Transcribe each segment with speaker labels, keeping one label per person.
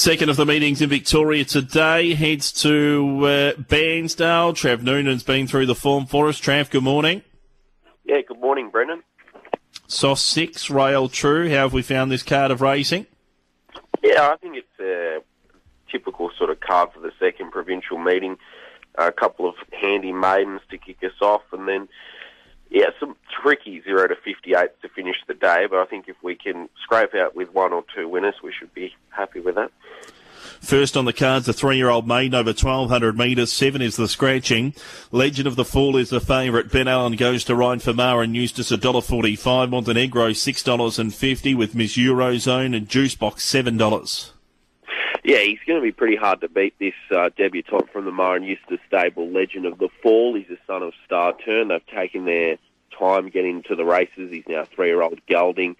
Speaker 1: Second of the meetings in Victoria today heads to uh, Bairnsdale. Trav Noonan's been through the form for us. Trav, good morning.
Speaker 2: Yeah, good morning, Brendan.
Speaker 1: SOS 6, Rail True. How have we found this card of racing?
Speaker 2: Yeah, I think it's a typical sort of card for the second provincial meeting. A couple of handy maidens to kick us off, and then yeah, some tricky zero to fifty-eight to finish the day. But I think if we can scrape out with one or two winners, we should be happy with that.
Speaker 1: First on the cards, the three-year-old maiden over 1,200 metres. Seven is the scratching. Legend of the Fall is the favourite. Ben Allen goes to ride for Maher and Eustace $1.45. Montenegro $6.50 with Miss Eurozone and Juicebox $7.
Speaker 2: Yeah, he's going to be pretty hard to beat this uh, debutant from the Maher Eustace stable, Legend of the Fall. He's a son of Star Turn. They've taken their time getting to the races. He's now three-year-old gelding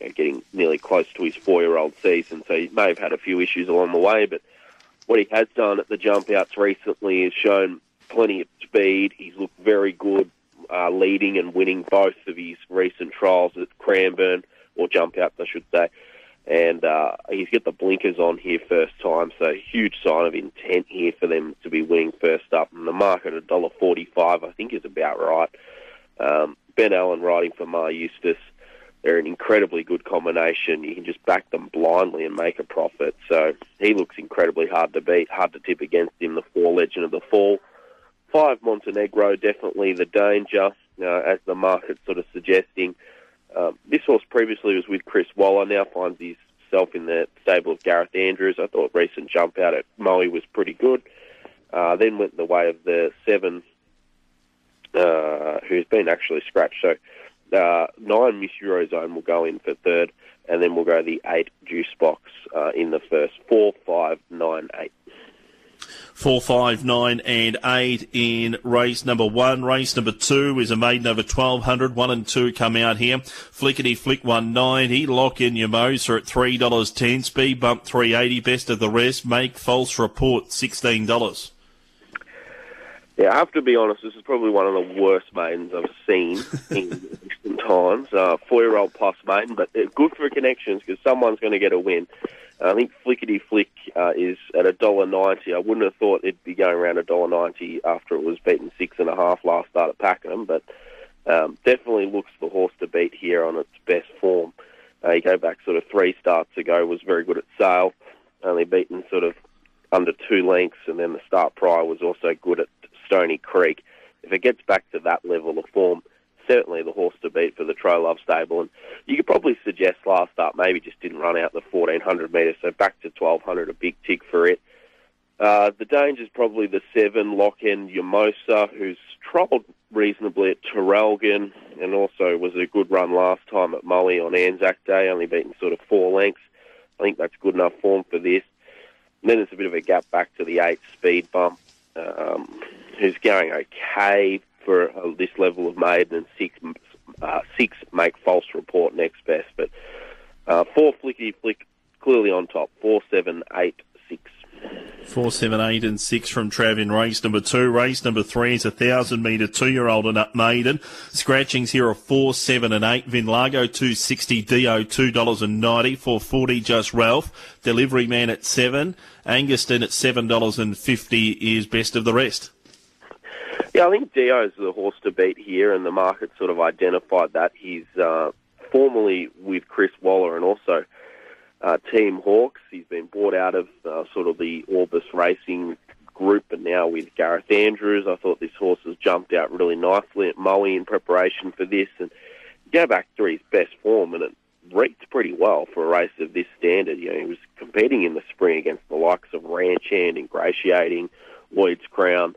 Speaker 2: and getting nearly close to his four-year-old season. So he may have had a few issues along the way, but what he has done at the jump outs recently has shown plenty of speed. He's looked very good, uh, leading and winning both of his recent trials at Cranbourne or jump outs, I should say. And uh, he's got the blinkers on here first time, so huge sign of intent here for them to be winning first up. And the market at $1.45, I think, is about right. Um, ben Allen riding for Maher Eustace they're an incredibly good combination. You can just back them blindly and make a profit. So he looks incredibly hard to beat, hard to tip against him. The four legend of the fall, five Montenegro, definitely the danger, uh, as the market's sort of suggesting. Um, this horse previously was with Chris Waller, now finds himself in the stable of Gareth Andrews. I thought recent jump out at Moe was pretty good. Uh, then went the way of the seven, uh, who's been actually scratched. So uh, nine Miss Eurozone will go in for third, and then we'll go the eight juice box uh, in the first. Four, five, nine, eight.
Speaker 1: Four, five, nine, and eight in race number one. Race number two is a maiden over 1200. One and two come out here. Flickety Flick 190. Lock in your Moser at $3.10. Speed bump 380. Best of the rest. Make false report $16.
Speaker 2: Yeah, I have to be honest. This is probably one of the worst maidens I've seen in recent times. Uh, Four-year-old plus maiden, but good for connections because someone's going to get a win. I think Flickety Flick uh, is at a dollar ninety. I wouldn't have thought it'd be going around a dollar ninety after it was beaten six and a half last start at Pakenham, but um, definitely looks the horse to beat here on its best form. Uh, you go back sort of three starts ago, was very good at Sale, only beaten sort of under two lengths, and then the start prior was also good at Stony Creek. If it gets back to that level of form, certainly the horse to beat for the Tro Love stable. And you could probably suggest last start maybe just didn't run out the 1400 metres, so back to 1200, a big tick for it. Uh, the danger is probably the seven, Locken Yamosa, who's travelled reasonably at Traralgon and also was a good run last time at Mully on Anzac Day, only beaten sort of four lengths. I think that's good enough form for this. And then there's a bit of a gap back to the eight speed bump. Um, who's going okay for uh, this level of maiden, and six uh, six make false report next best. But uh, four flickety flick clearly on top. Four seven eight six.
Speaker 1: Four, seven, eight, and six from Trav in race number two. Race number three is a thousand metre two-year-old and up maiden. Scratchings here are four, seven, and eight. Vinlago two sixty, Dio two dollars and ninety. Four forty, just Ralph. Delivery man at seven. Anguston at seven dollars and fifty is best of the rest.
Speaker 2: Yeah, I think Dio's the horse to beat here, and the market sort of identified that. He's uh, formerly with Chris Waller and also uh, Team Hawkes. He's been bought out of uh, sort of the Orbis Racing group and now with Gareth Andrews. I thought this horse has jumped out really nicely at Moe in preparation for this. And go back to his best form, and it reeked pretty well for a race of this standard. You know, he was competing in the spring against the likes of Ranch Hand, Ingratiating, Lloyd's Crown.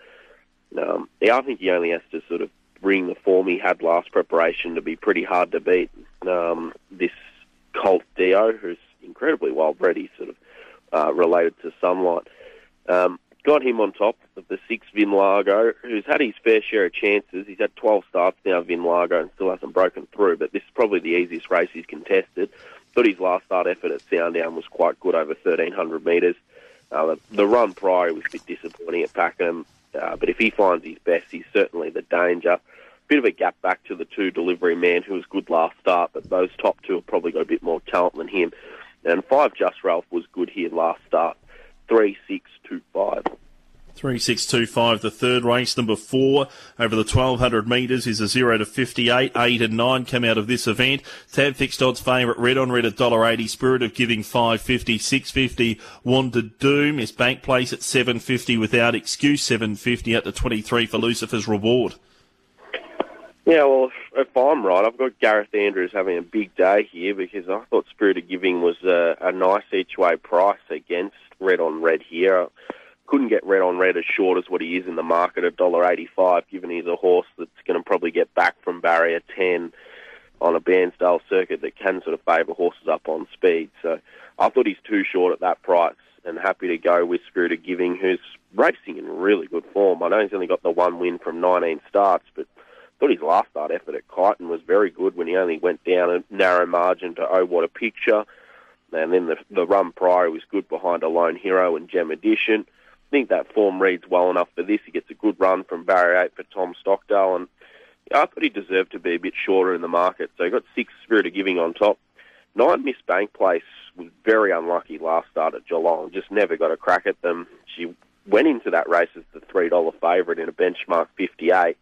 Speaker 2: Um, yeah, I think he only has to sort of bring the form he had last preparation to be pretty hard to beat. Um, this Colt Dio, who's incredibly well bred, he's sort of uh, related to Sunlight. Um, got him on top of the six Vin Largo, who's had his fair share of chances. He's had 12 starts now, Vin Largo, and still hasn't broken through, but this is probably the easiest race he's contested. Thought his last start effort at Sandown was quite good over 1,300 metres. Uh, the, the run prior was a bit disappointing at Pakenham. Uh, but if he finds his best, he's certainly the danger. Bit of a gap back to the two delivery man who was good last start, but those top two have probably got a bit more talent than him. And five Just Ralph was good here last start. Three six two five.
Speaker 1: 3625, the third race, number four, over the 1200 metres is a 0 to 58. 8 and 9 come out of this event. Tab fixed odds favourite, red on red at $1.80. Spirit of Giving 550, 650. Wanted Doom is bank place at 750 without excuse, 750 at the 23 for Lucifer's Reward.
Speaker 2: Yeah, well, if, if I'm right, I've got Gareth Andrews having a big day here because I thought Spirit of Giving was a, a nice each way price against red on red here couldn't get red on red as short as what he is in the market at $1.85, given he's a horse that's going to probably get back from barrier 10 on a Bairnsdale circuit that can sort of favour horses up on speed. So I thought he's too short at that price and happy to go with of Giving, who's racing in really good form. I know he's only got the one win from 19 starts, but thought his last start effort at Kyneton was very good when he only went down a narrow margin to Oh What a Picture. And then the, the run prior was good behind a Lone Hero and Gem Edition think that form reads well enough for this. He gets a good run from barrier eight for Tom Stockdale, and I thought he deserved to be a bit shorter in the market. So he got six Spirit of Giving on top. Nine Miss Bank Place was very unlucky last start at Geelong. Just never got a crack at them. She went into that race as the three dollar favourite in a benchmark fifty eight,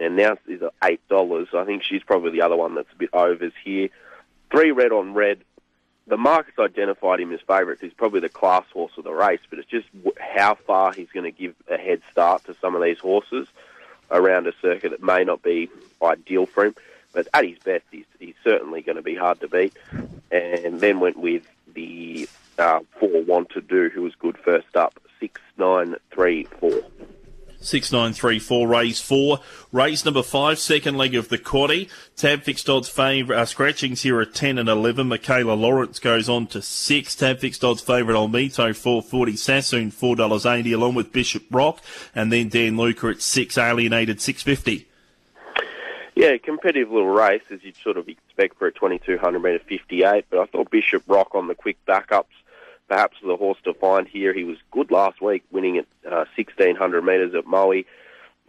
Speaker 2: and now is at eight dollars. I think she's probably the other one that's a bit overs here. Three red on red the market's identified him as favourite. He's probably the class horse of the race, but it's just how far he's going to give a head start to some of these horses around a circuit that may not be ideal for him. But at his best, he's, he's certainly going to be hard to beat. And then went with the uh, four want to do, who was good first up, six nine three four.
Speaker 1: 6934 race four. Race number five, second leg of the quaddy. Tab fixed odds favourite, uh, scratchings here at 10 and 11. Michaela Lawrence goes on to six. Tab fixed odds favourite Olmito 440. Sassoon $4.80 along with Bishop Rock. And then Dan Luca at six, alienated 650.
Speaker 2: Yeah, competitive little race as you'd sort of expect for a 2200 metre 58. But I thought Bishop Rock on the quick backups perhaps the horse to find here. He was good last week, winning at uh, 1600 metres at Moe.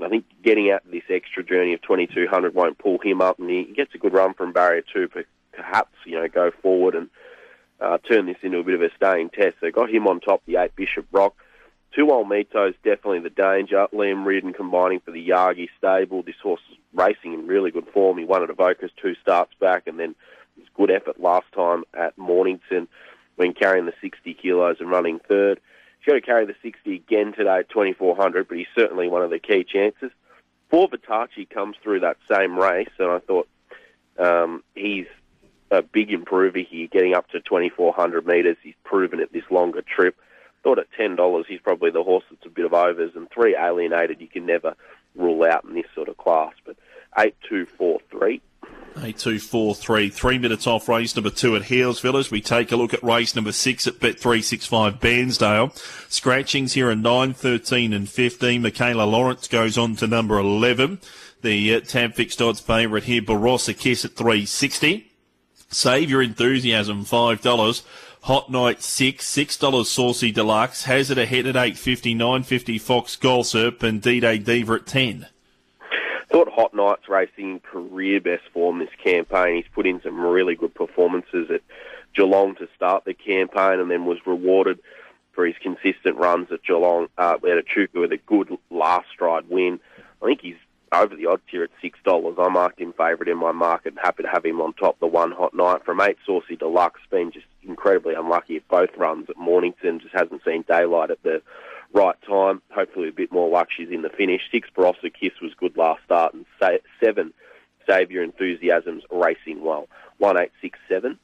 Speaker 2: I think getting out this extra journey of 2200 won't pull him up, and he gets a good run from barrier two. but Perhaps you know go forward and uh, turn this into a bit of a staying test. So got him on top, the eight Bishop Rock. Two Old Mitos, definitely the danger. Liam Riordan combining for the Yagi stable. This horse is racing in really good form. He won at Echuca two starts back, and then his good effort last time at Mornington when carrying the 60 kilos and running third. He's got to carry the 60 again today at 2400, but he's certainly one of the key chances. For Vitachi comes through that same race, and I thought um, he's a big improver here, getting up to 2400 metres. He's proven it this longer trip. Thought at $10, he's probably the horse that's a bit of overs, and three alienated you can never rule out in this sort of class. But
Speaker 1: Eight two four three. Three minutes off race number two at Healesville as we take a look at race number six at Bet three six five Bairnsdale. Scratchings here are nine, thirteen, and fifteen. Michaela Lawrence goes on to number eleven. The uh, tab fixed odds favourite here, Barossa Kiss at three sixty. Save your enthusiasm five dollars. Hot Night six, six dollars Saucy Deluxe. Hazard ahead at eight fifty, nine fifty Fox Golsip and D Day Diva at ten
Speaker 2: thought Hot Nights racing career best form this campaign. He's put in some really good performances at Geelong to start the campaign, and then was rewarded for his consistent runs at Geelong uh, at Echuca with a good last stride win. I think he's over the odds here at six dollars. I marked him favourite in my market. And happy to have him on top. The one hot night from eight Saucy Deluxe been just incredibly unlucky at both runs at Mornington. Just hasn't seen daylight at the right time. Hopefully, a bit more luck. She's in the finish. Six Barossa Kiss was good last start, and seven Saviour Enthusiasms racing well. One eight six seven.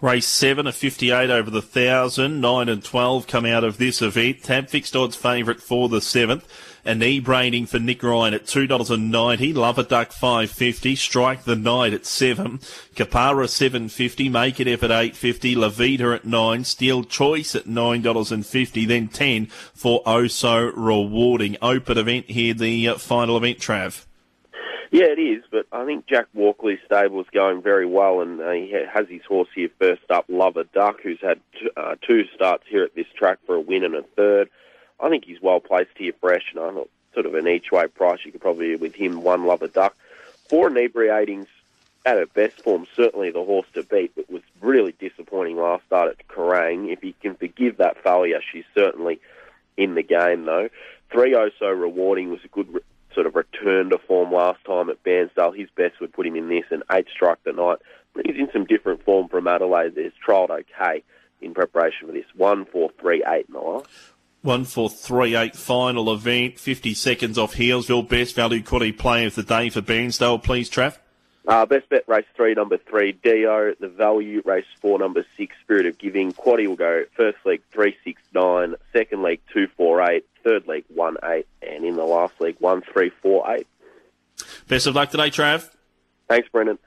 Speaker 1: Race 7, a 58 over the 1,000. 9 and 12 come out of this event. Tab fixed odds favourite for the 7th. An e-braining for Nick Ryan at $2.90. Love a Duck 550. Strike the Night at 7. Capara 750. Make it at 850. Levita at 9. Steel Choice at $9.50. Then 10 for Oh So Rewarding. Open event here, the uh, final event, Trav.
Speaker 2: Yeah, it is, but I think Jack Walkley's stable is going very well, and uh, he has his horse here first up, Love a Duck, who's had t- uh, two starts here at this track for a win and a third. I think he's well placed here fresh, and I thought sort of an each way price. You could probably with him one love a Duck. Four inebriatings at her best form, certainly the horse to beat, but was really disappointing last start at Kerang. If you can forgive that failure, she's certainly in the game, though. Three oh so rewarding was a good re- sort of return to form last time at Bairnsdale. His best would put him in this, and eight strike the night. But he's in some different form from Adelaide. He's trialled okay in preparation for this. One, four, three, eight last.
Speaker 1: One four three eight final event, fifty seconds off Healesville. Best value quality play of the day for Bairnsdale, please, Trav.
Speaker 2: Uh, best bet race three, number three, Dio. The value race four, number six, Spirit of Giving. Quaddy will go first leg three six nine, second leg two four eight, third leg one eight, and in the last leg one three four eight.
Speaker 1: Best of luck today, Trav.
Speaker 2: Thanks, Brendan.